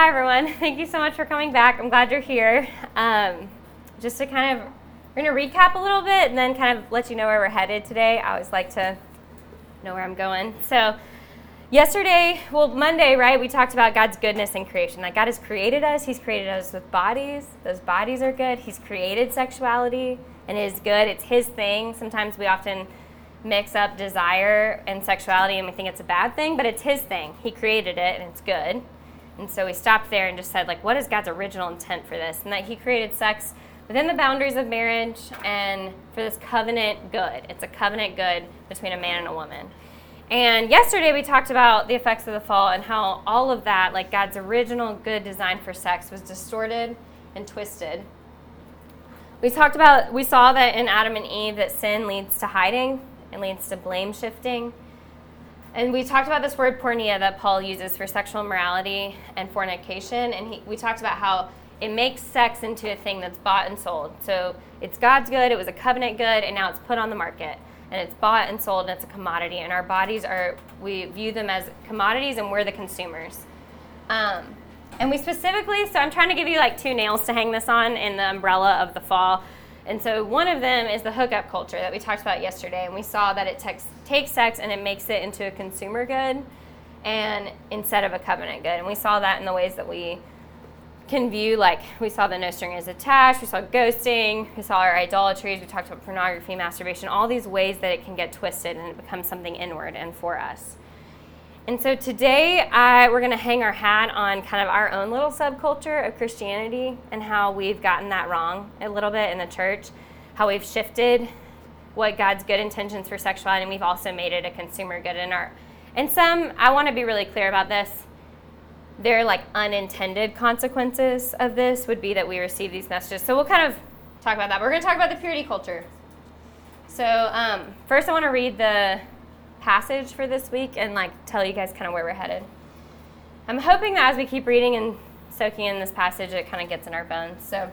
Hi, everyone. Thank you so much for coming back. I'm glad you're here. Um, just to kind of, we're going to recap a little bit and then kind of let you know where we're headed today. I always like to know where I'm going. So, yesterday, well, Monday, right, we talked about God's goodness in creation. That God has created us, He's created us with bodies. Those bodies are good. He's created sexuality and it is good. It's His thing. Sometimes we often mix up desire and sexuality and we think it's a bad thing, but it's His thing. He created it and it's good. And so we stopped there and just said, like, what is God's original intent for this? And that He created sex within the boundaries of marriage and for this covenant good. It's a covenant good between a man and a woman. And yesterday we talked about the effects of the fall and how all of that, like God's original good design for sex, was distorted and twisted. We talked about, we saw that in Adam and Eve that sin leads to hiding and leads to blame shifting and we talked about this word porneia that Paul uses for sexual immorality and fornication. And he, we talked about how it makes sex into a thing that's bought and sold. So it's God's good, it was a covenant good, and now it's put on the market. And it's bought and sold, and it's a commodity. And our bodies are, we view them as commodities, and we're the consumers. Um, and we specifically, so I'm trying to give you like two nails to hang this on in the umbrella of the fall. And so one of them is the hookup culture that we talked about yesterday, and we saw that it takes, takes sex and it makes it into a consumer good and instead of a covenant good. And we saw that in the ways that we can view like we saw the no string is attached, we saw ghosting, we saw our idolatries, we talked about pornography, masturbation, all these ways that it can get twisted and it becomes something inward and for us. And so today I, we're going to hang our hat on kind of our own little subculture of Christianity and how we've gotten that wrong a little bit in the church, how we've shifted what God's good intentions for sexuality, and we've also made it a consumer good in our. And some, I want to be really clear about this. There are like unintended consequences of this would be that we receive these messages. So we'll kind of talk about that. We're going to talk about the purity culture. So um, first, I want to read the passage for this week and like tell you guys kind of where we're headed. I'm hoping that as we keep reading and soaking in this passage, it kind of gets in our bones. So,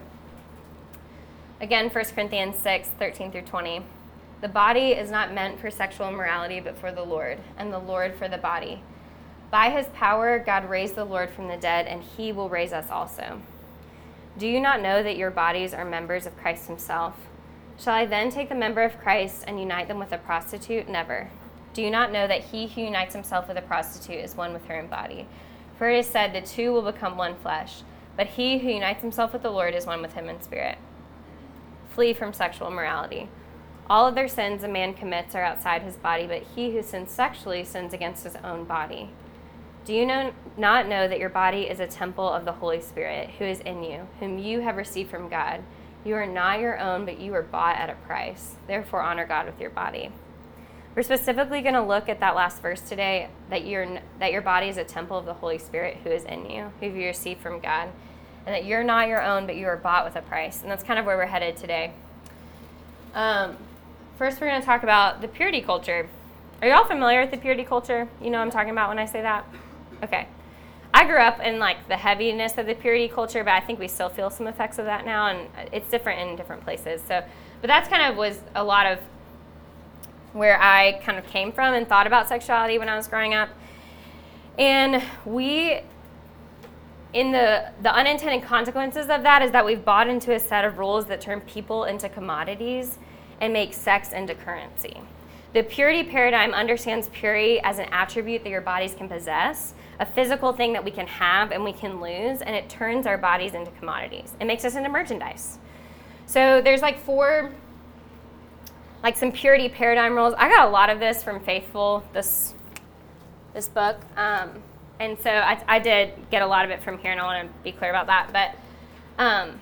again, 1 Corinthians 6 13 through 20. The body is not meant for sexual immorality, but for the Lord, and the Lord for the body. By his power, God raised the Lord from the dead, and he will raise us also. Do you not know that your bodies are members of Christ himself? Shall I then take the member of Christ and unite them with a prostitute? Never. Do you not know that he who unites himself with a prostitute is one with her in body? For it is said, the two will become one flesh. But he who unites himself with the Lord is one with him in spirit. Flee from sexual immorality. All other sins a man commits are outside his body, but he who sins sexually sins against his own body. Do you know, not know that your body is a temple of the Holy Spirit, who is in you, whom you have received from God? You are not your own, but you were bought at a price. Therefore, honor God with your body. We're specifically going to look at that last verse today that your that your body is a temple of the Holy Spirit who is in you, who you received from God, and that you're not your own, but you are bought with a price. And that's kind of where we're headed today. Um, first, we're going to talk about the purity culture. Are you all familiar with the purity culture? You know what I'm talking about when I say that? Okay. I grew up in like the heaviness of the purity culture, but I think we still feel some effects of that now, and it's different in different places. So, but that's kind of was a lot of where I kind of came from and thought about sexuality when I was growing up. And we, in the, the unintended consequences of that, is that we've bought into a set of rules that turn people into commodities and make sex into currency. The purity paradigm understands purity as an attribute that your bodies can possess, a physical thing that we can have and we can lose, and it turns our bodies into commodities. It makes us into merchandise. So there's like four like some purity paradigm rules. I got a lot of this from Faithful, this this book, um, and so I, I, did get a lot of it from here, and I want to be clear about that. But um,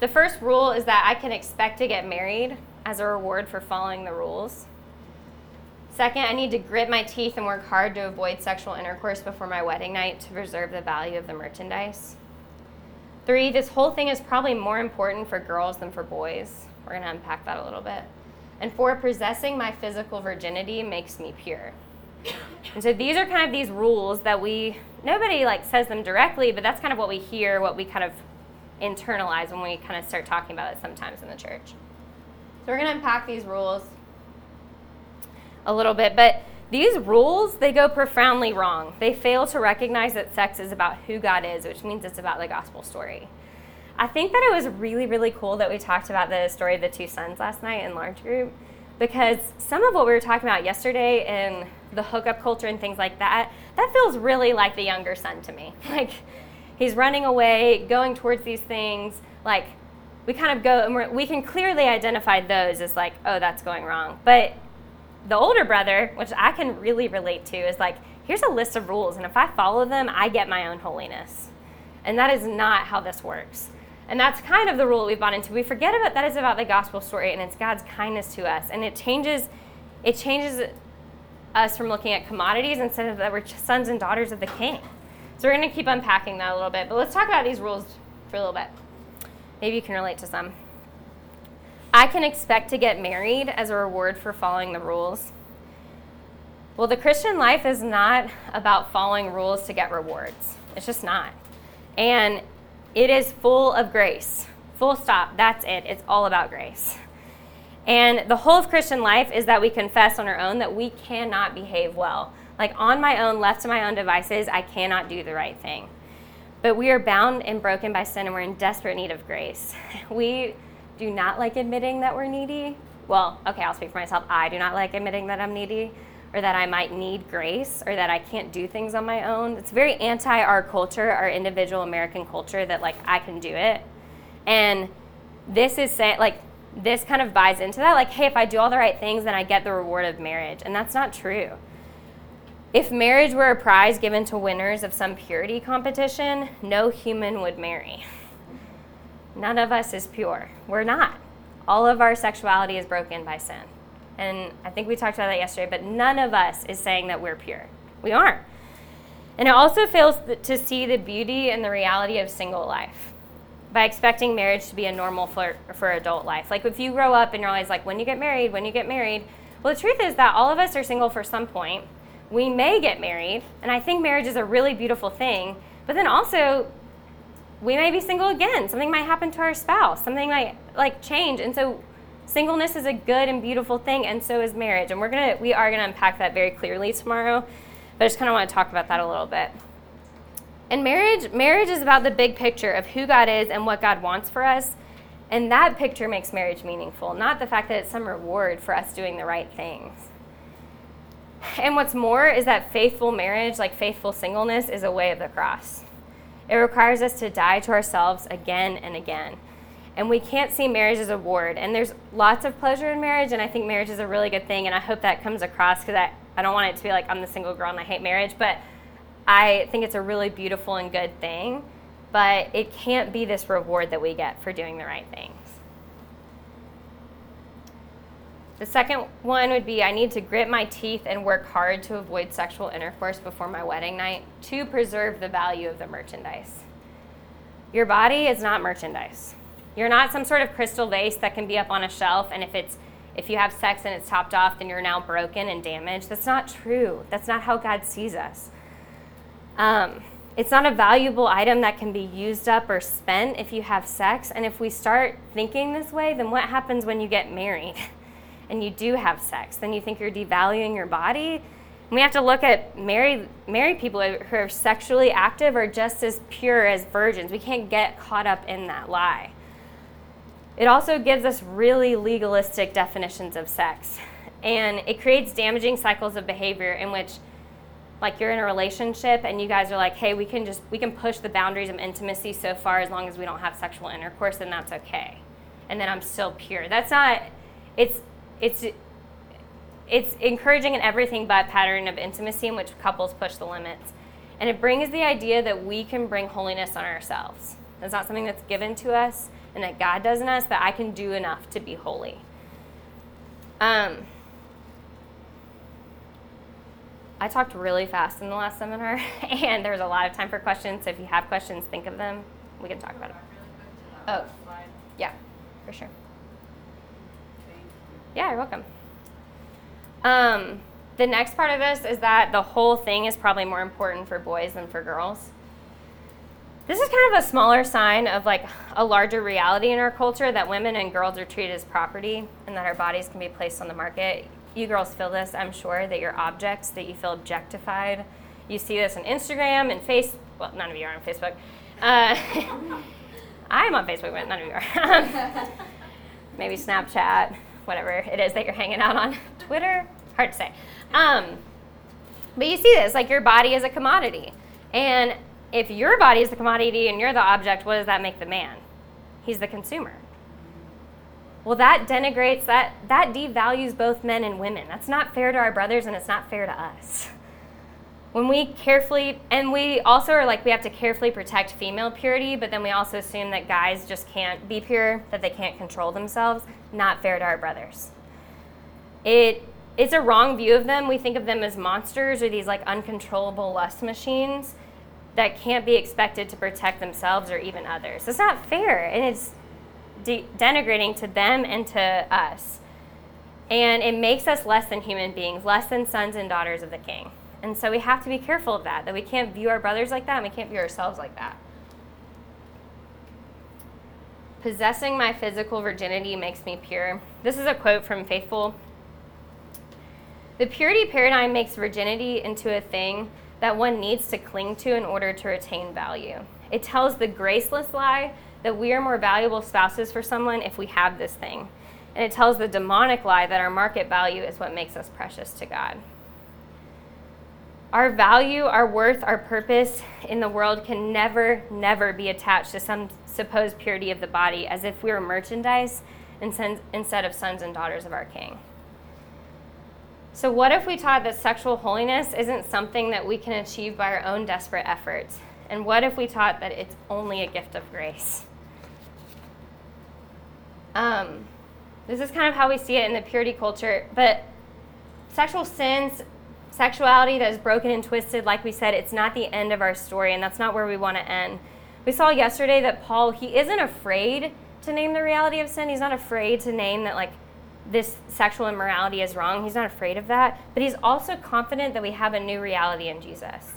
the first rule is that I can expect to get married as a reward for following the rules. Second, I need to grit my teeth and work hard to avoid sexual intercourse before my wedding night to preserve the value of the merchandise. Three, this whole thing is probably more important for girls than for boys. We're going to unpack that a little bit and for possessing my physical virginity makes me pure. And so these are kind of these rules that we nobody like says them directly, but that's kind of what we hear, what we kind of internalize when we kind of start talking about it sometimes in the church. So we're going to unpack these rules a little bit, but these rules, they go profoundly wrong. They fail to recognize that sex is about who God is, which means it's about the gospel story. I think that it was really, really cool that we talked about the story of the two sons last night in large group because some of what we were talking about yesterday in the hookup culture and things like that, that feels really like the younger son to me. Like he's running away, going towards these things. Like we kind of go and we can clearly identify those as like, oh, that's going wrong. But the older brother, which I can really relate to, is like, here's a list of rules, and if I follow them, I get my own holiness. And that is not how this works. And that's kind of the rule we've bought into. We forget about that is about the gospel story and it's God's kindness to us. And it changes it changes us from looking at commodities instead of that we're sons and daughters of the king. So we're going to keep unpacking that a little bit. But let's talk about these rules for a little bit. Maybe you can relate to some. I can expect to get married as a reward for following the rules. Well, the Christian life is not about following rules to get rewards. It's just not. And it is full of grace. Full stop. That's it. It's all about grace. And the whole of Christian life is that we confess on our own that we cannot behave well. Like on my own, left to my own devices, I cannot do the right thing. But we are bound and broken by sin and we're in desperate need of grace. We do not like admitting that we're needy. Well, okay, I'll speak for myself. I do not like admitting that I'm needy or that I might need grace or that I can't do things on my own. It's very anti our culture, our individual American culture, that like I can do it. And this is saying, like, this kind of buys into that. Like, hey, if I do all the right things, then I get the reward of marriage. And that's not true. If marriage were a prize given to winners of some purity competition, no human would marry. None of us is pure. We're not. All of our sexuality is broken by sin. And I think we talked about that yesterday, but none of us is saying that we're pure. We aren't. And it also fails to see the beauty and the reality of single life by expecting marriage to be a normal for, for adult life. Like if you grow up and you're always like, when you get married, when you get married. Well, the truth is that all of us are single for some point. We may get married, and I think marriage is a really beautiful thing, but then also we may be single again. Something might happen to our spouse. Something might like change. And so singleness is a good and beautiful thing and so is marriage. And we're gonna we are gonna unpack that very clearly tomorrow but i just kind of want to talk about that a little bit. And marriage marriage is about the big picture of who god is and what god wants for us and that picture makes marriage meaningful not the fact that it's some reward for us doing the right things. And what's more is that faithful marriage like faithful singleness is a way of the cross. It requires us to die to ourselves again and again and we can't see marriage as a reward. And there's lots of pleasure in marriage, and I think marriage is a really good thing. And I hope that comes across because I, I don't want it to be like I'm the single girl and I hate marriage, but I think it's a really beautiful and good thing. But it can't be this reward that we get for doing the right things. The second one would be I need to grit my teeth and work hard to avoid sexual intercourse before my wedding night to preserve the value of the merchandise. Your body is not merchandise. You're not some sort of crystal vase that can be up on a shelf and if it's if you have sex and it's topped off, then you're now broken and damaged. That's not true. That's not how God sees us. Um, it's not a valuable item that can be used up or spent if you have sex. And if we start thinking this way, then what happens when you get married and you do have sex? Then you think you're devaluing your body. And we have to look at married, married people who are sexually active are just as pure as virgins. We can't get caught up in that lie. It also gives us really legalistic definitions of sex. And it creates damaging cycles of behavior in which like you're in a relationship and you guys are like, "Hey, we can just we can push the boundaries of intimacy so far as long as we don't have sexual intercourse, then that's okay." And then I'm still pure. That's not it's it's it's encouraging an everything but pattern of intimacy in which couples push the limits. And it brings the idea that we can bring holiness on ourselves. It's not something that's given to us and that God does in us that I can do enough to be holy. Um, I talked really fast in the last seminar, and there was a lot of time for questions. So if you have questions, think of them. We can talk about it. Oh, yeah, for sure. Yeah, you're welcome. Um, the next part of this is that the whole thing is probably more important for boys than for girls. This is kind of a smaller sign of like a larger reality in our culture that women and girls are treated as property and that our bodies can be placed on the market. you girls feel this, I'm sure, that you're objects, that you feel objectified. You see this on Instagram and Face. Well, none of you are on Facebook. Uh, I am on Facebook, but none of you are. Maybe Snapchat, whatever it is that you're hanging out on. Twitter, hard to say. Um, but you see this, like your body is a commodity. And if your body is the commodity and you're the object, what does that make the man? He's the consumer. Well, that denigrates, that, that devalues both men and women. That's not fair to our brothers and it's not fair to us. When we carefully, and we also are like, we have to carefully protect female purity, but then we also assume that guys just can't be pure, that they can't control themselves. Not fair to our brothers. It, it's a wrong view of them. We think of them as monsters or these like uncontrollable lust machines that can't be expected to protect themselves or even others. It's not fair, and it's de- denigrating to them and to us. And it makes us less than human beings, less than sons and daughters of the king. And so we have to be careful of that, that we can't view our brothers like that and we can't view ourselves like that. Possessing my physical virginity makes me pure. This is a quote from Faithful. The purity paradigm makes virginity into a thing that one needs to cling to in order to retain value. It tells the graceless lie that we are more valuable spouses for someone if we have this thing. And it tells the demonic lie that our market value is what makes us precious to God. Our value, our worth, our purpose in the world can never, never be attached to some supposed purity of the body as if we were merchandise instead of sons and daughters of our King. So, what if we taught that sexual holiness isn't something that we can achieve by our own desperate efforts? And what if we taught that it's only a gift of grace? Um, this is kind of how we see it in the purity culture. But sexual sins, sexuality that is broken and twisted, like we said, it's not the end of our story, and that's not where we want to end. We saw yesterday that Paul, he isn't afraid to name the reality of sin. He's not afraid to name that, like, this sexual immorality is wrong. He's not afraid of that. But he's also confident that we have a new reality in Jesus.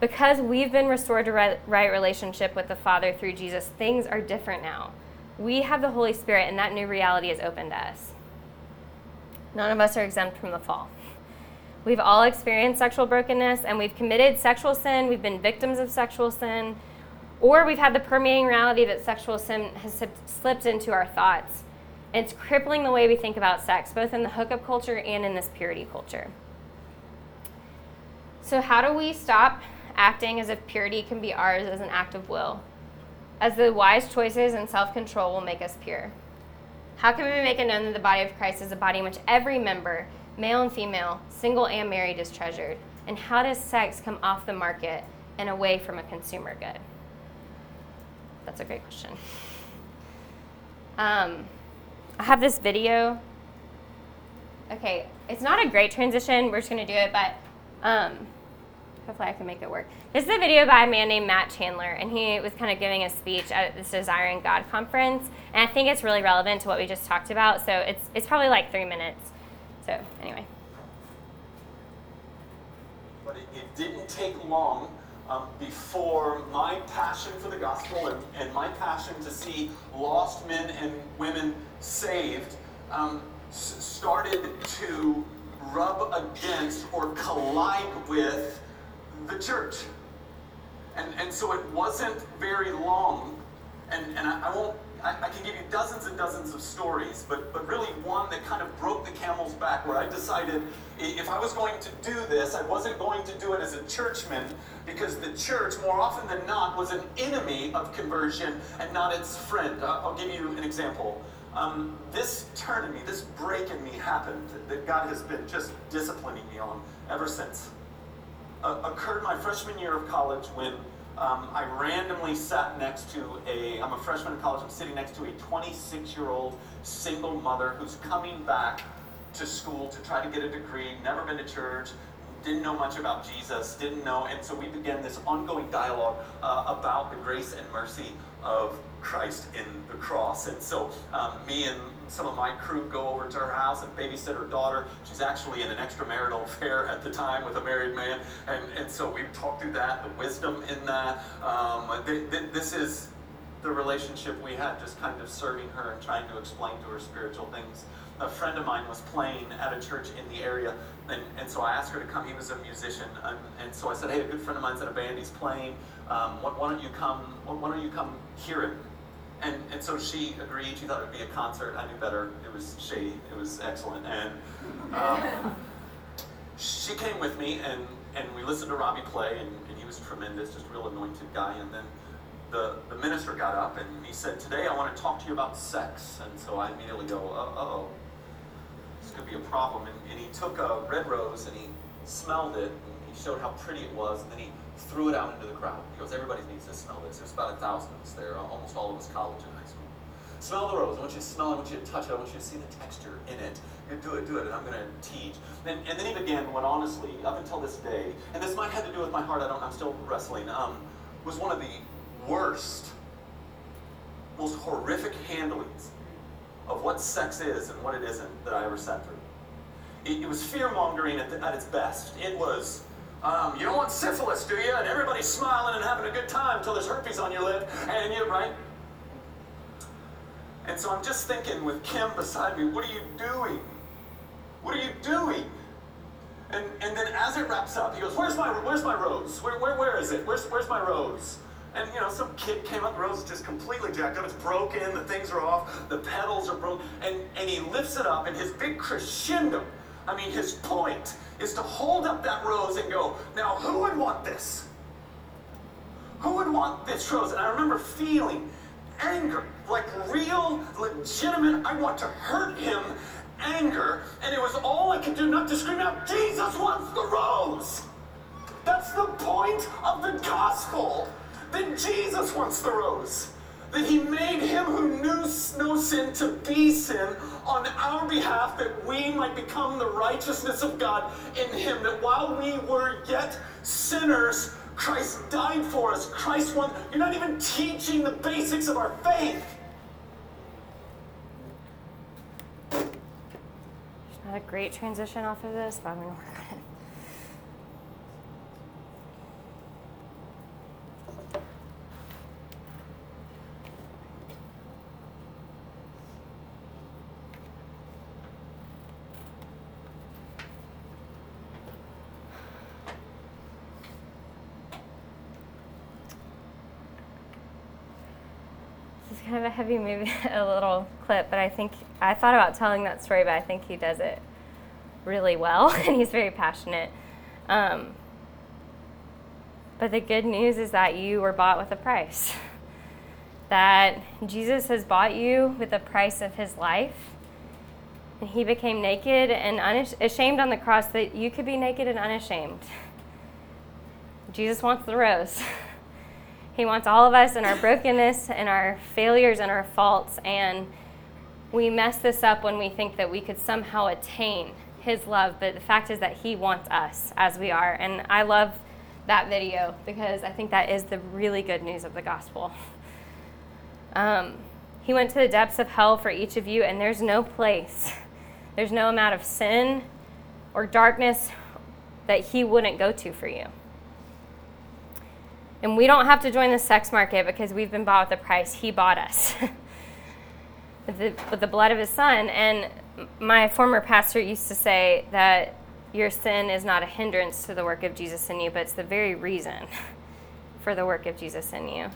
Because we've been restored to right relationship with the Father through Jesus, things are different now. We have the Holy Spirit, and that new reality is open to us. None of us are exempt from the fall. We've all experienced sexual brokenness, and we've committed sexual sin. We've been victims of sexual sin, or we've had the permeating reality that sexual sin has slipped into our thoughts it's crippling the way we think about sex, both in the hookup culture and in this purity culture. So, how do we stop acting as if purity can be ours as an act of will? As the wise choices and self control will make us pure. How can we make it known that the body of Christ is a body in which every member, male and female, single and married, is treasured? And how does sex come off the market and away from a consumer good? That's a great question. Um, I have this video. Okay, it's not a great transition. We're just to do it, but um, hopefully I can make it work. This is a video by a man named Matt Chandler, and he was kind of giving a speech at this Desiring God conference, and I think it's really relevant to what we just talked about. So it's it's probably like three minutes. So anyway. But it, it didn't take long um, before my passion for the gospel and, and, my passion to see lost men and women saved um, started to rub against or collide with the church. And, and so it wasn't very long, and, and I, I won't I, I, can give you dozens and dozens of stories, but, but really one that kind of broke the camel's back where I decided if I was going to do this, I wasn't going to do it as a churchman because the church, more often than not, was an enemy of conversion and not its friend. I'll give you an example. Um, this turn in me, this break in me happened that God has been just disciplining me on ever since. Uh, occurred my freshman year of college when um, I randomly sat next to a, I'm a freshman in college, I'm sitting next to a 26 year old single mother who's coming back to school to try to get a degree, never been to church, didn't know much about Jesus, didn't know, and so we began this ongoing dialogue uh, about the grace and mercy of Christ in the cross. And so um, me and some of my crew go over to her house and babysit her daughter. She's actually in an extramarital affair at the time with a married man. And, and so we talked through that, the wisdom in that. Um, th- th- this is the relationship we had, just kind of serving her and trying to explain to her spiritual things. a friend of mine was playing at a church in the area, and, and so I asked her to come. He was a musician, and, and so I said, "Hey, a good friend of mine's in a band. He's playing. Um, why, why don't you come? Why don't you come hear him?" And, and so she agreed. She thought it would be a concert. I knew better. It was shady. It was excellent. And um, she came with me, and, and we listened to Robbie play, and, and he was tremendous, just real anointed guy. And then the, the minister got up and he said, Today I want to talk to you about sex. And so I immediately go, Uh oh, this could be a problem. And, and he took a red rose and he smelled it, and he showed how pretty it was, and then he threw it out into the crowd. He goes, Everybody needs to smell this. There's about a thousand of us there, almost all of us college and high school. Smell the rose. I want you to smell it. I want you to touch it. I want you to see the texture in it. Do it, do it, and I'm going to teach. And, and then he began what honestly, up until this day, and this might have to do with my heart, I don't, I'm still wrestling, um, was one of the worst, most horrific handlings of what sex is and what it isn't that I ever sat through. It, it was fear mongering at, at, its best. It was, um, you don't want syphilis, do you? And everybody's smiling and having a good time until there's herpes on your lip, and you're right. And so I'm just thinking with Kim beside me, what are you doing? What are you doing? And, and then as it wraps up, he goes, Where's my, where's my rose? Where, where, where is it? Where's, where's my rose? And you know, some kid came up, the rose is just completely jacked up. It's broken, the things are off, the petals are broken. And, and he lifts it up, and his big crescendo, I mean, his point is to hold up that rose and go, Now, who would want this? Who would want this rose? And I remember feeling anger, like real, legitimate, I want to hurt him anger. And it was all I could do not to scream out, Jesus wants the rose. That's the point of the gospel that Jesus wants the rose. That he made him who knew no sin to be sin on our behalf, that we might become the righteousness of God in him. That while we were yet sinners, Christ died for us. Christ won. You're not even teaching the basics of our faith. Not a great transition off of this, but I'm going to work on it. A a little clip, but I think I thought about telling that story, but I think he does it really well, and he's very passionate. Um, but the good news is that you were bought with a price. That Jesus has bought you with the price of his life. And he became naked and unashamed on the cross that you could be naked and unashamed. Jesus wants the rose. He wants all of us in our brokenness and our failures and our faults. And we mess this up when we think that we could somehow attain His love. But the fact is that He wants us as we are. And I love that video because I think that is the really good news of the gospel. Um, he went to the depths of hell for each of you, and there's no place, there's no amount of sin or darkness that He wouldn't go to for you. And we don't have to join the sex market because we've been bought with a price. He bought us with, the, with the blood of his son. And my former pastor used to say that your sin is not a hindrance to the work of Jesus in you, but it's the very reason for the work of Jesus in you.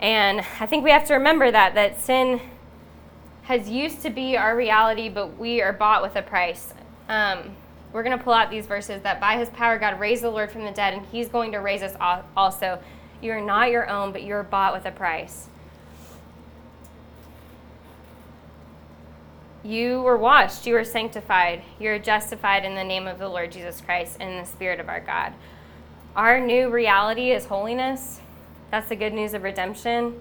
And I think we have to remember that that sin has used to be our reality, but we are bought with a price. Um, we're going to pull out these verses that by his power God raised the Lord from the dead, and he's going to raise us also. You are not your own, but you are bought with a price. You were washed, you were sanctified, you're justified in the name of the Lord Jesus Christ in the Spirit of our God. Our new reality is holiness. That's the good news of redemption.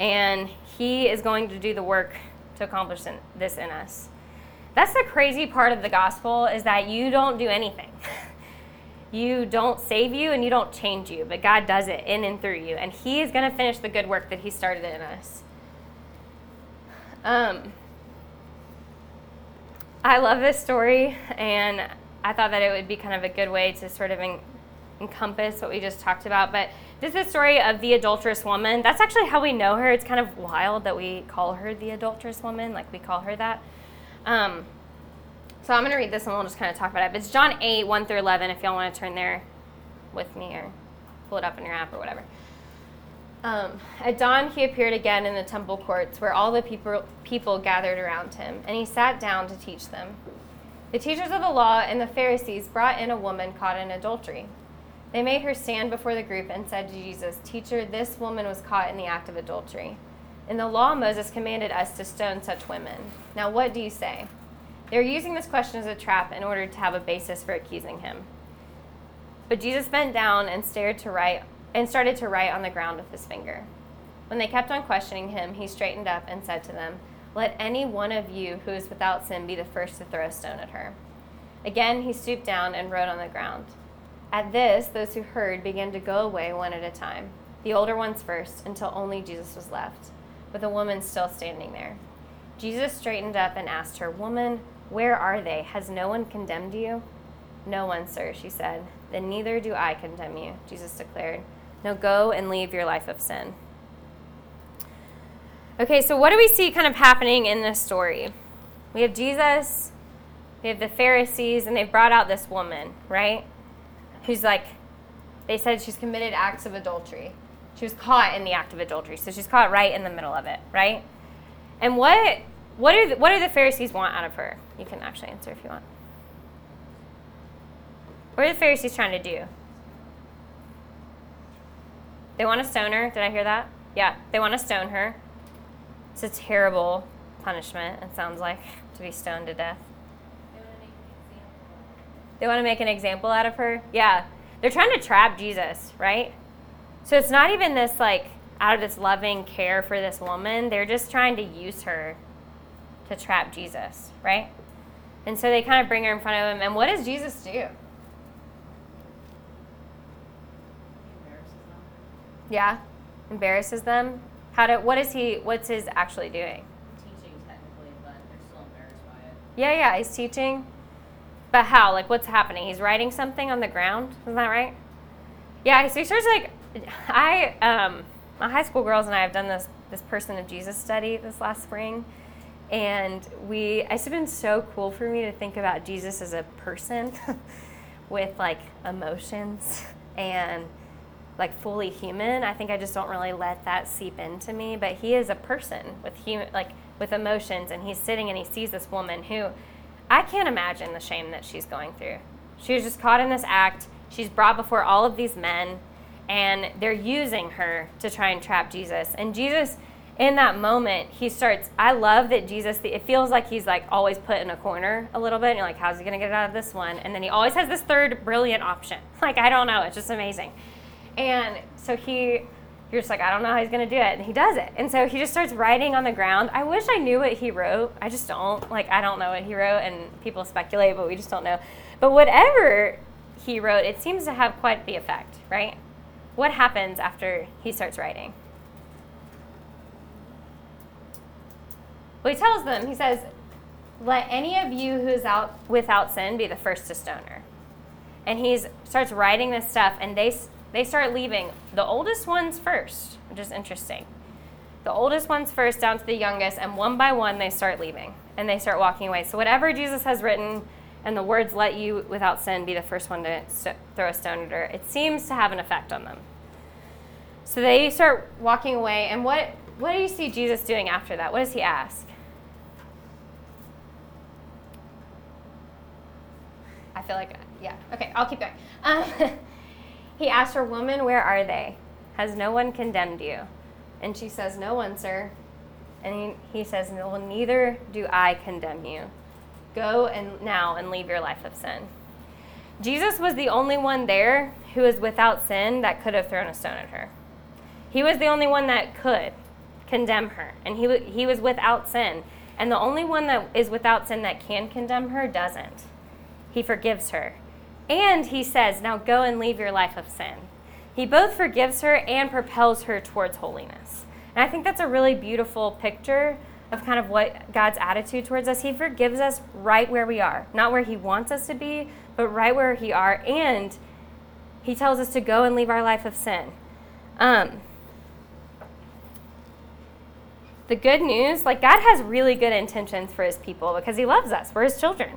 And He is going to do the work to accomplish this in us. That's the crazy part of the gospel is that you don't do anything. You don't save you and you don't change you, but God does it in and through you. And He is going to finish the good work that He started in us. Um, I love this story, and I thought that it would be kind of a good way to sort of en- encompass what we just talked about. But this is the story of the adulterous woman. That's actually how we know her. It's kind of wild that we call her the adulterous woman, like we call her that. Um, so I'm going to read this and we'll just kind of talk about it. But It's John 8, 1 through 11, if y'all want to turn there with me or pull it up in your app or whatever. Um, at dawn, he appeared again in the temple courts where all the people, people gathered around him, and he sat down to teach them. The teachers of the law and the Pharisees brought in a woman caught in adultery. They made her stand before the group and said to Jesus, Teacher, this woman was caught in the act of adultery. In the law, Moses commanded us to stone such women. Now, what do you say? They're using this question as a trap in order to have a basis for accusing him. But Jesus bent down and stared to write and started to write on the ground with his finger. When they kept on questioning him, he straightened up and said to them, Let any one of you who is without sin be the first to throw a stone at her. Again, he stooped down and wrote on the ground. At this, those who heard began to go away one at a time, the older ones first, until only Jesus was left, with a woman still standing there. Jesus straightened up and asked her, Woman, where are they? Has no one condemned you? No one, sir, she said. Then neither do I condemn you, Jesus declared. Now go and leave your life of sin. Okay, so what do we see kind of happening in this story? We have Jesus, we have the Pharisees, and they've brought out this woman, right? Who's like, they said she's committed acts of adultery. She was caught in the act of adultery, so she's caught right in the middle of it, right? And what what are the, what do the Pharisees want out of her? You can actually answer if you want. What are the Pharisees trying to do? They want to stone her. Did I hear that? Yeah, they want to stone her. It's a terrible punishment, it sounds like, to be stoned to death. They want to make an example out of her? Yeah. They're trying to trap Jesus, right? So it's not even this, like, out of this loving care for this woman. They're just trying to use her to trap Jesus, right? And so they kind of bring her in front of him. And what does Jesus do? Yeah, embarrasses them. How do? What is he? What's his actually doing? Teaching technically, but they're still embarrassed by it. Yeah, yeah, he's teaching. But how? Like, what's happening? He's writing something on the ground. Isn't that right? Yeah. So he starts like, I, um, my high school girls and I have done this this person of Jesus study this last spring, and we. It's been so cool for me to think about Jesus as a person, with like emotions and like fully human. I think I just don't really let that seep into me. But he is a person with human, like with emotions, and he's sitting and he sees this woman who I can't imagine the shame that she's going through. She was just caught in this act. She's brought before all of these men, and they're using her to try and trap Jesus. And Jesus, in that moment, he starts. I love that Jesus. It feels like he's like always put in a corner a little bit. And you're like, how's he gonna get out of this one? And then he always has this third brilliant option. Like I don't know. It's just amazing. And so he, you're just like, I don't know how he's to do it. And he does it. And so he just starts writing on the ground. I wish I knew what he wrote. I just don't. Like, I don't know what he wrote, and people speculate, but we just don't know. But whatever he wrote, it seems to have quite the effect, right? What happens after he starts writing? Well, he tells them, he says, Let any of you who is out without sin be the first to stone her. And he starts writing this stuff, and they they start leaving the oldest ones first, which is interesting. The oldest ones first down to the youngest, and one by one they start leaving and they start walking away. So, whatever Jesus has written, and the words, let you without sin be the first one to st- throw a stone at her, it seems to have an effect on them. So they start walking away, and what, what do you see Jesus doing after that? What does he ask? I feel like, yeah, okay, I'll keep going. Um, He asks her, Woman, where are they? Has no one condemned you? And she says, No one, sir. And he, he says, well, neither do I condemn you. Go and now and leave your life of sin. Jesus was the only one there who was without sin that could have thrown a stone at her. He was the only one that could condemn her, and he, he was without sin. And the only one that is without sin that can condemn her doesn't. He forgives her. And he says, Now go and leave your life of sin. He both forgives her and propels her towards holiness. And I think that's a really beautiful picture of kind of what God's attitude towards us. He forgives us right where we are, not where He wants us to be, but right where we are. And He tells us to go and leave our life of sin. Um, the good news, like God has really good intentions for his people because he loves us. We're his children.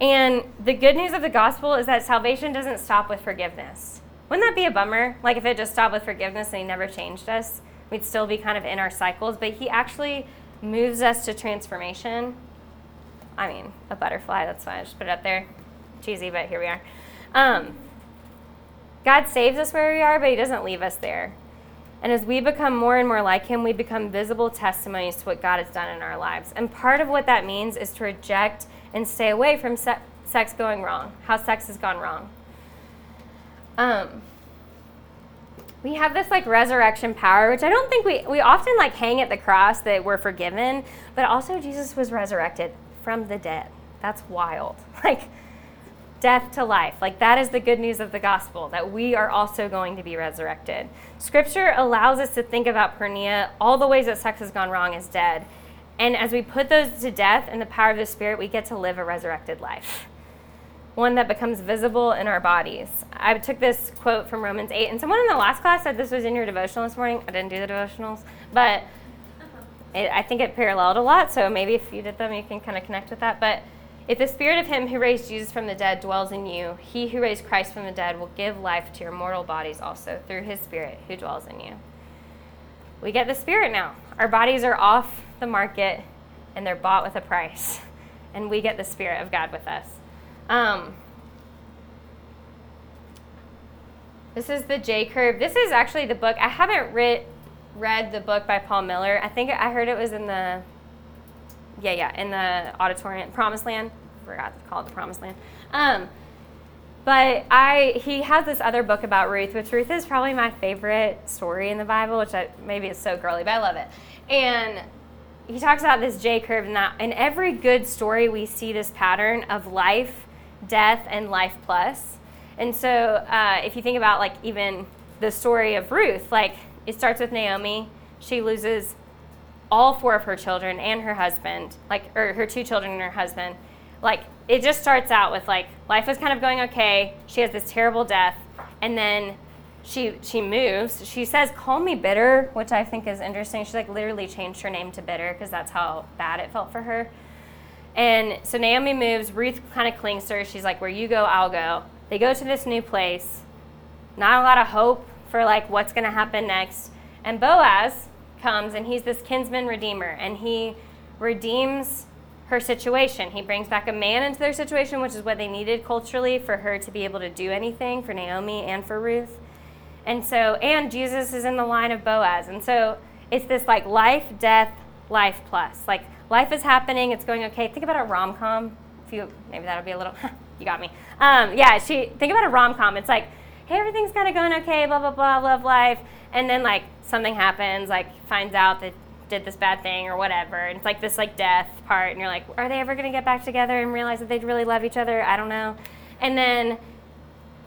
And the good news of the gospel is that salvation doesn't stop with forgiveness. Wouldn't that be a bummer? Like if it just stopped with forgiveness and he never changed us, we'd still be kind of in our cycles, but he actually moves us to transformation. I mean, a butterfly, that's why I just put it up there. Cheesy, but here we are. Um, God saves us where we are, but he doesn't leave us there. And as we become more and more like Him, we become visible testimonies to what God has done in our lives. And part of what that means is to reject and stay away from se- sex going wrong, how sex has gone wrong. Um, we have this like resurrection power, which I don't think we, we often like hang at the cross that we're forgiven, but also Jesus was resurrected from the dead. That's wild. Like, death to life. Like that is the good news of the gospel, that we are also going to be resurrected. Scripture allows us to think about porneia, all the ways that sex has gone wrong, is dead. And as we put those to death in the power of the Spirit, we get to live a resurrected life. One that becomes visible in our bodies. I took this quote from Romans 8, and someone in the last class said this was in your devotional this morning. I didn't do the devotionals, but it, I think it paralleled a lot, so maybe if you did them, you can kind of connect with that. But if the spirit of him who raised Jesus from the dead dwells in you, he who raised Christ from the dead will give life to your mortal bodies also through his spirit who dwells in you. We get the spirit now. Our bodies are off the market and they're bought with a price. And we get the spirit of God with us. Um, this is the J curve. This is actually the book. I haven't read read the book by Paul Miller. I think I heard it was in the yeah, yeah, in the auditorium, Promised Land. Forgot to call it the Promised Land. Um, but I, he has this other book about Ruth, which Ruth is probably my favorite story in the Bible, which I, maybe is so girly, but I love it. And he talks about this J curve, and that in every good story we see this pattern of life, death, and life plus. And so, uh, if you think about like even the story of Ruth, like it starts with Naomi. She loses all four of her children and her husband, like, or her two children and her husband. Like, it just starts out with like life is kind of going okay. She has this terrible death, and then she she moves. She says, "Call me bitter," which I think is interesting. She like literally changed her name to bitter because that's how bad it felt for her. And so Naomi moves. Ruth kind of clings to her. She's like, "Where you go, I'll go." They go to this new place. Not a lot of hope for like what's going to happen next. And Boaz, comes and he's this kinsman redeemer and he redeems her situation. He brings back a man into their situation, which is what they needed culturally for her to be able to do anything for Naomi and for Ruth. And so, and Jesus is in the line of Boaz. And so it's this like life, death, life plus. Like life is happening, it's going okay. Think about a rom com. Maybe that'll be a little you got me. Um, yeah, she think about a rom com. It's like, hey, everything's kind of going okay, blah blah blah, love life and then like something happens, like finds out that did this bad thing or whatever. And it's like this like death part, and you're like, are they ever gonna get back together and realize that they really love each other? I don't know. And then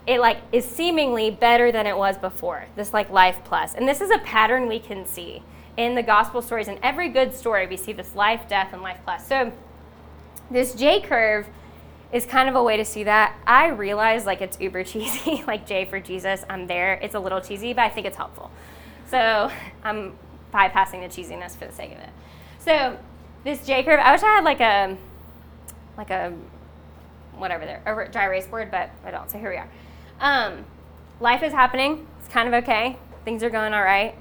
it like is seemingly better than it was before. This like life plus. plus, and this is a pattern we can see in the gospel stories. In every good story, we see this life, death, and life plus. So this J curve is kind of a way to see that. I realize like it's uber cheesy, like J for Jesus. I'm there. It's a little cheesy, but I think it's helpful. So I'm bypassing the cheesiness for the sake of it. So this J curve, I wish I had like a like a whatever there, a dry erase board, but I don't. So here we are. Um, life is happening. It's kind of okay. Things are going all right.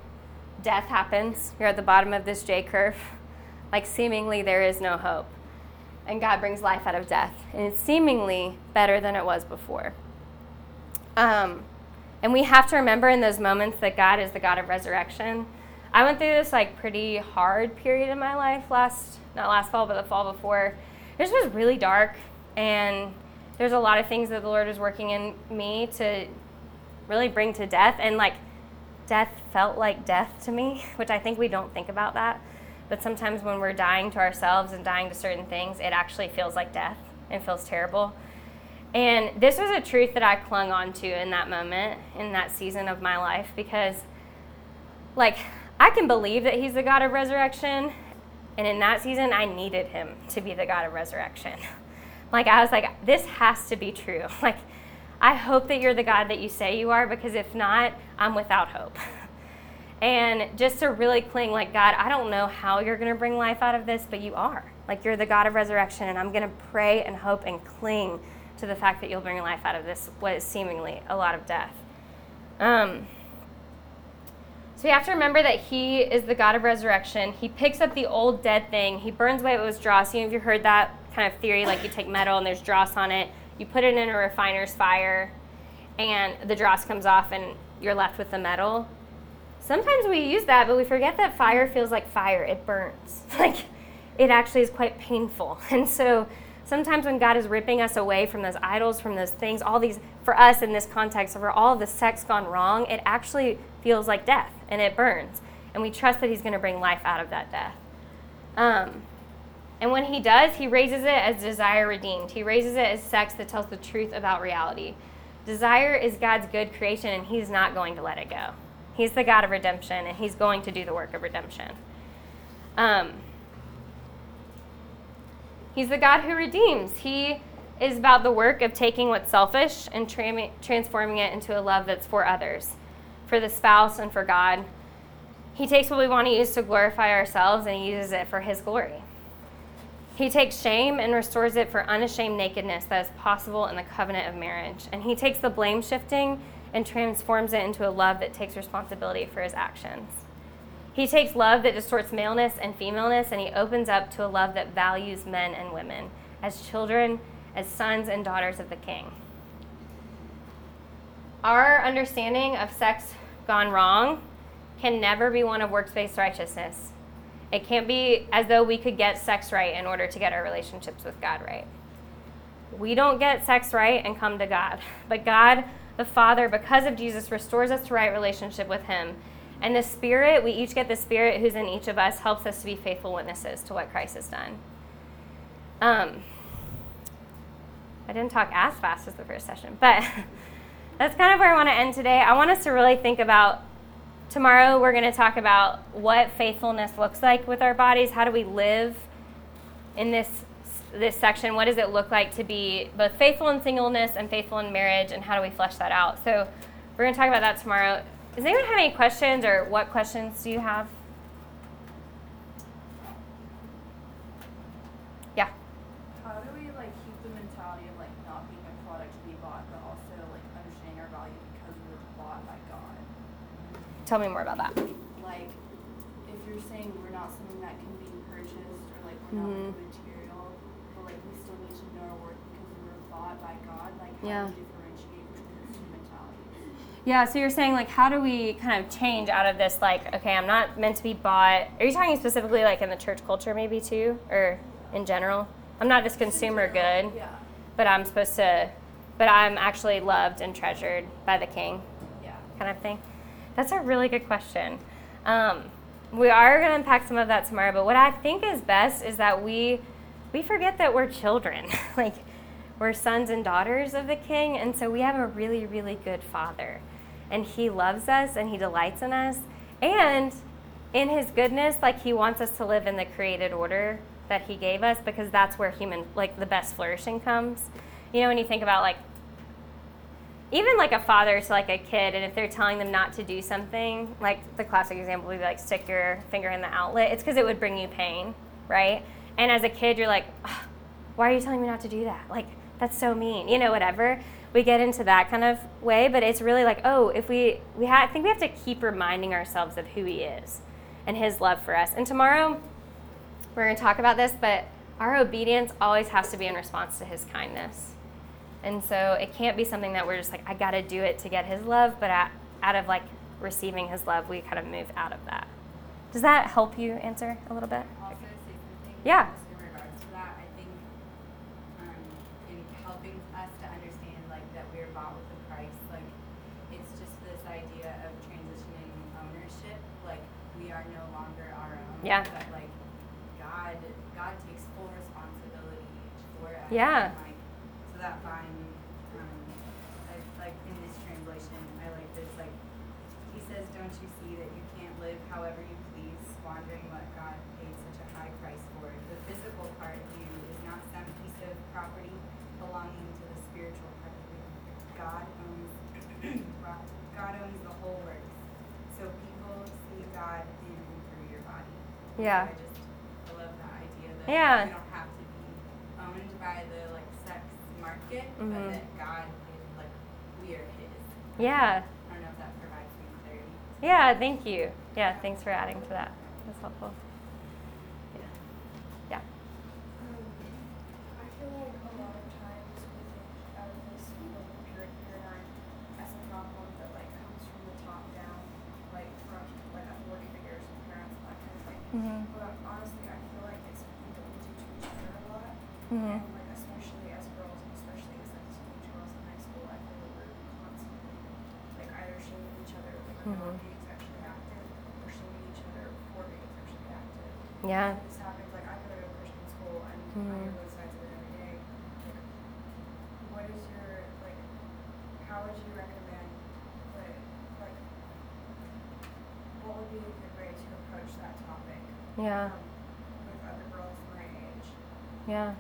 Death happens. You're at the bottom of this J curve. Like seemingly there is no hope and God brings life out of death. And it's seemingly better than it was before. Um, and we have to remember in those moments that God is the God of resurrection. I went through this like pretty hard period in my life last, not last fall, but the fall before. This was really dark, and there's a lot of things that the Lord was working in me to really bring to death. And like, death felt like death to me, which I think we don't think about that. But sometimes when we're dying to ourselves and dying to certain things, it actually feels like death and feels terrible. And this was a truth that I clung on to in that moment, in that season of my life, because, like, I can believe that He's the God of resurrection. And in that season, I needed Him to be the God of resurrection. Like, I was like, this has to be true. Like, I hope that you're the God that you say you are, because if not, I'm without hope. And just to really cling, like, God, I don't know how you're going to bring life out of this, but you are. Like, you're the God of resurrection, and I'm going to pray and hope and cling to the fact that you'll bring life out of this, what is seemingly a lot of death. Um, so you have to remember that He is the God of resurrection. He picks up the old dead thing, He burns away what was dross. You know, if you heard that kind of theory, like you take metal and there's dross on it, you put it in a refiner's fire, and the dross comes off, and you're left with the metal. Sometimes we use that, but we forget that fire feels like fire. It burns. Like it actually is quite painful. And so sometimes when God is ripping us away from those idols, from those things, all these, for us in this context, for all the sex gone wrong, it actually feels like death and it burns. And we trust that He's going to bring life out of that death. Um, and when He does, He raises it as desire redeemed. He raises it as sex that tells the truth about reality. Desire is God's good creation, and He's not going to let it go. He's the God of redemption, and He's going to do the work of redemption. Um, he's the God who redeems. He is about the work of taking what's selfish and tra- transforming it into a love that's for others, for the spouse and for God. He takes what we want to use to glorify ourselves and he uses it for his glory. He takes shame and restores it for unashamed nakedness that is possible in the covenant of marriage. And he takes the blame shifting and transforms it into a love that takes responsibility for his actions. He takes love that distorts maleness and femaleness and he opens up to a love that values men and women as children, as sons and daughters of the king. Our understanding of sex gone wrong can never be one of works based righteousness. It can't be as though we could get sex right in order to get our relationships with God right. We don't get sex right and come to God, but God the Father, because of Jesus, restores us to right relationship with Him. And the Spirit, we each get the Spirit who's in each of us, helps us to be faithful witnesses to what Christ has done. Um, I didn't talk as fast as the first session, but that's kind of where I want to end today. I want us to really think about tomorrow, we're going to talk about what faithfulness looks like with our bodies. How do we live in this this section, what does it look like to be both faithful in singleness and faithful in marriage, and how do we flesh that out? So we're going to talk about that tomorrow. Does anyone have any questions, or what questions do you have? Yeah. How do we like keep the mentality of like not being a product to be bought, but also like understanding our value because we were bought by God? Tell me more about that. Like, if you're saying we're not something that can be purchased, or like we're not Mhm. like material, but like we still need to know our worth because we were bought by God. Like, how Yeah. do we differentiate between those two mentalities? Yeah, so you're saying like how do we kind of change out of this like okay, I'm not meant to be bought. Are you talking specifically like in the church culture maybe too or in general? I'm not this consumer good, Yeah. but I'm supposed to but I'm actually loved and treasured by the king Yeah. kind of thing. That's a really good question. Um, we are going to unpack some of that tomorrow, but what I think is best is that we we forget that we're children. like we're sons and daughters of the king, and so we have a really really good father. And he loves us and he delights in us. And in his goodness, like he wants us to live in the created order that he gave us because that's where human like the best flourishing comes. You know, when you think about like even like a father to like a kid and if they're telling them not to do something like the classic example would be like stick your finger in the outlet. It's because it would bring you pain right? And as a kid you're like why are you telling me not to do that? Like that's so mean you know whatever. We get into that kind of way but it's really like oh if we we ha- i think we have to keep reminding ourselves of who he is and his love for us. And tomorrow we're going to talk about this but our obedience always has to be in response to his kindness and so it can't be something that we're just like, I got to do it to get his love, but out, out of like receiving his love, we kind of move out of that. Does that help you answer a little bit? also Yeah. in regards to that i think um, in helping us to understand like that we're bought with a price like it's just this idea of transitioning ownership like we are no longer our own Yeah. but like god god takes full responsibility for us Yeah. and, like so that line um, I, like in this translation i like this like he says, Don't you see that you can't live however you please, squandering what God paid such a high price for? The physical part of you is not some piece of property belonging to the spiritual part of you. God owns God owns the whole works. So people see Yeah. So I just I love that idea that Yeah. we don't have to be owned by the like sex market, Mhm. but that God is like we are His. Yeah. I don't know if that provides me clarity. Yeah, thank you. Yeah, thanks for adding to that. That's helpful. Yeah. Yeah. Um, I feel like a lot of times we think of this like purity paradigm as a problem that like comes from the top down, like from like authority figures and parents and that kind of thing. Mhm. But honestly, I feel like it's something that we do to each other a lot, Mhm. and like especially as girls, and especially as like teenage girls in high school, I feel like we're constantly like either shaming each other for Mhm. not being sexually active, or shaming each other for being sexually active. Yeah. And this happens like I go to a Christian school and I Mhm. hear both sides of it every day. Like, what is your like? How would you recommend? Like, like, what would be a good way to approach that topic? Yeah. Um, with other girls my age, Yeah.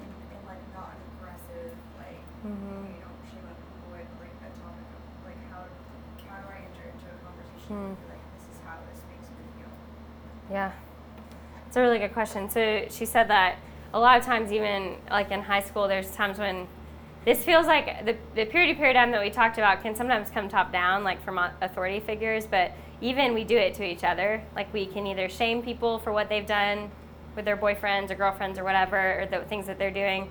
in, in like not an aggressive like Mhm. you know people with like a topic of like how how do I enter into a conversation Mm. and be like this is how this makes me feel. Yeah. It's a really good question. So she said that a lot of times, even like in high school, there's times when this feels like the, the purity paradigm that we talked about can sometimes come top down, like from authority figures, but even we do it to each other. Like we can either shame people for what they've done with their boyfriends or girlfriends or whatever, or the things that they're doing,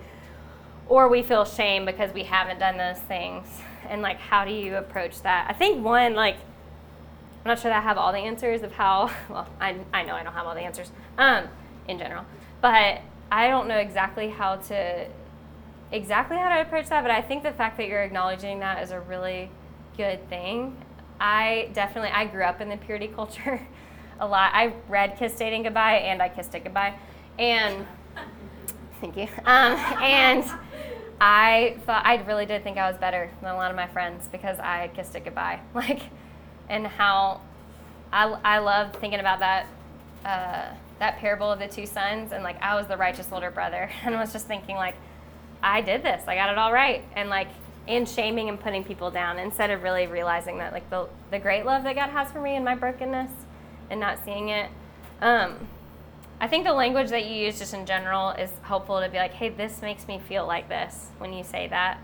or we feel shame because we haven't done those things. And like, how do you approach that? I think one, like, I'm not sure that I have all the answers of how. Well, I, I know I don't have all the answers um, in general, but I don't know exactly how to exactly how to approach that. But I think the fact that you're acknowledging that is a really good thing. I definitely I grew up in the purity culture a lot. I read Kiss Dating Goodbye and I kissed it goodbye, and thank you. Um, and I thought I really did think I was better than a lot of my friends because I kissed it goodbye. Like, and how I, I love thinking about that uh, that parable of the two sons and like I was the righteous older brother and I was just thinking like I did this I got it all right and like and shaming and putting people down instead of really realizing that like the the great love that God has for me and my brokenness and not seeing it. Um, I think the language that you use just in general is helpful to be like, hey, this makes me feel like this when you say that.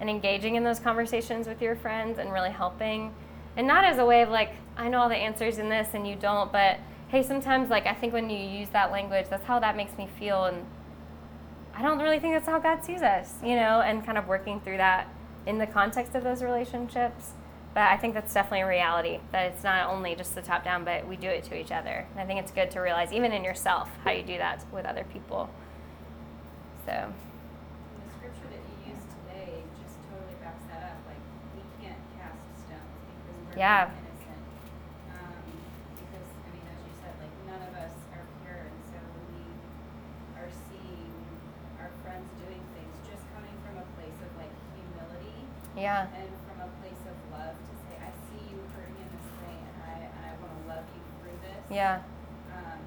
And engaging in those conversations with your friends and really helping. And not as a way of like, I know all the answers in this and you don't, but hey, sometimes like I think when you use that language, that's how that makes me feel. And I don't really think that's how God sees us, you know, and kind of working through that in the context of those relationships. But I think that's definitely a reality that it's not only just the top down, but we do it to each other. And I think it's good to realize, even in yourself, how you do that with other people. So, And the scripture that you used today just totally backs that up. Like, we can't cast stones because we're Yeah. not innocent. Um, because, I mean, as you said, like, none of us are pure. And so we are seeing our friends doing things just coming from a place of, like, humility yeah, and from a place of love to say, I see you hurting in this way and I, I want to love you through this yeah, um,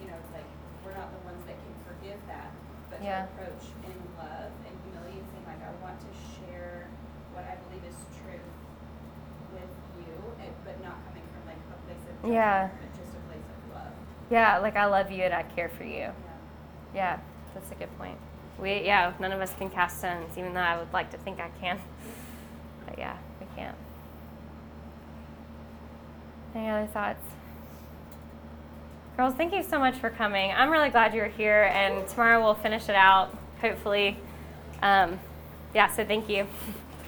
you know, it's like we're not the ones that can forgive that, but Yeah. to approach in love and humility and saying like, I want to share what I believe is truth with you, and, but not coming from like a place of judgment, Yeah. but just a place of love. yeah. Like I love you and I care for you. Yeah. Yeah, that's a good point. We, yeah, none of us can cast stones, even though I would like to think I can. But yeah, we can't. Any other thoughts? Girls, thank you so much for coming. I'm really glad you're here, and tomorrow we'll finish it out, hopefully. Um, yeah, so thank you.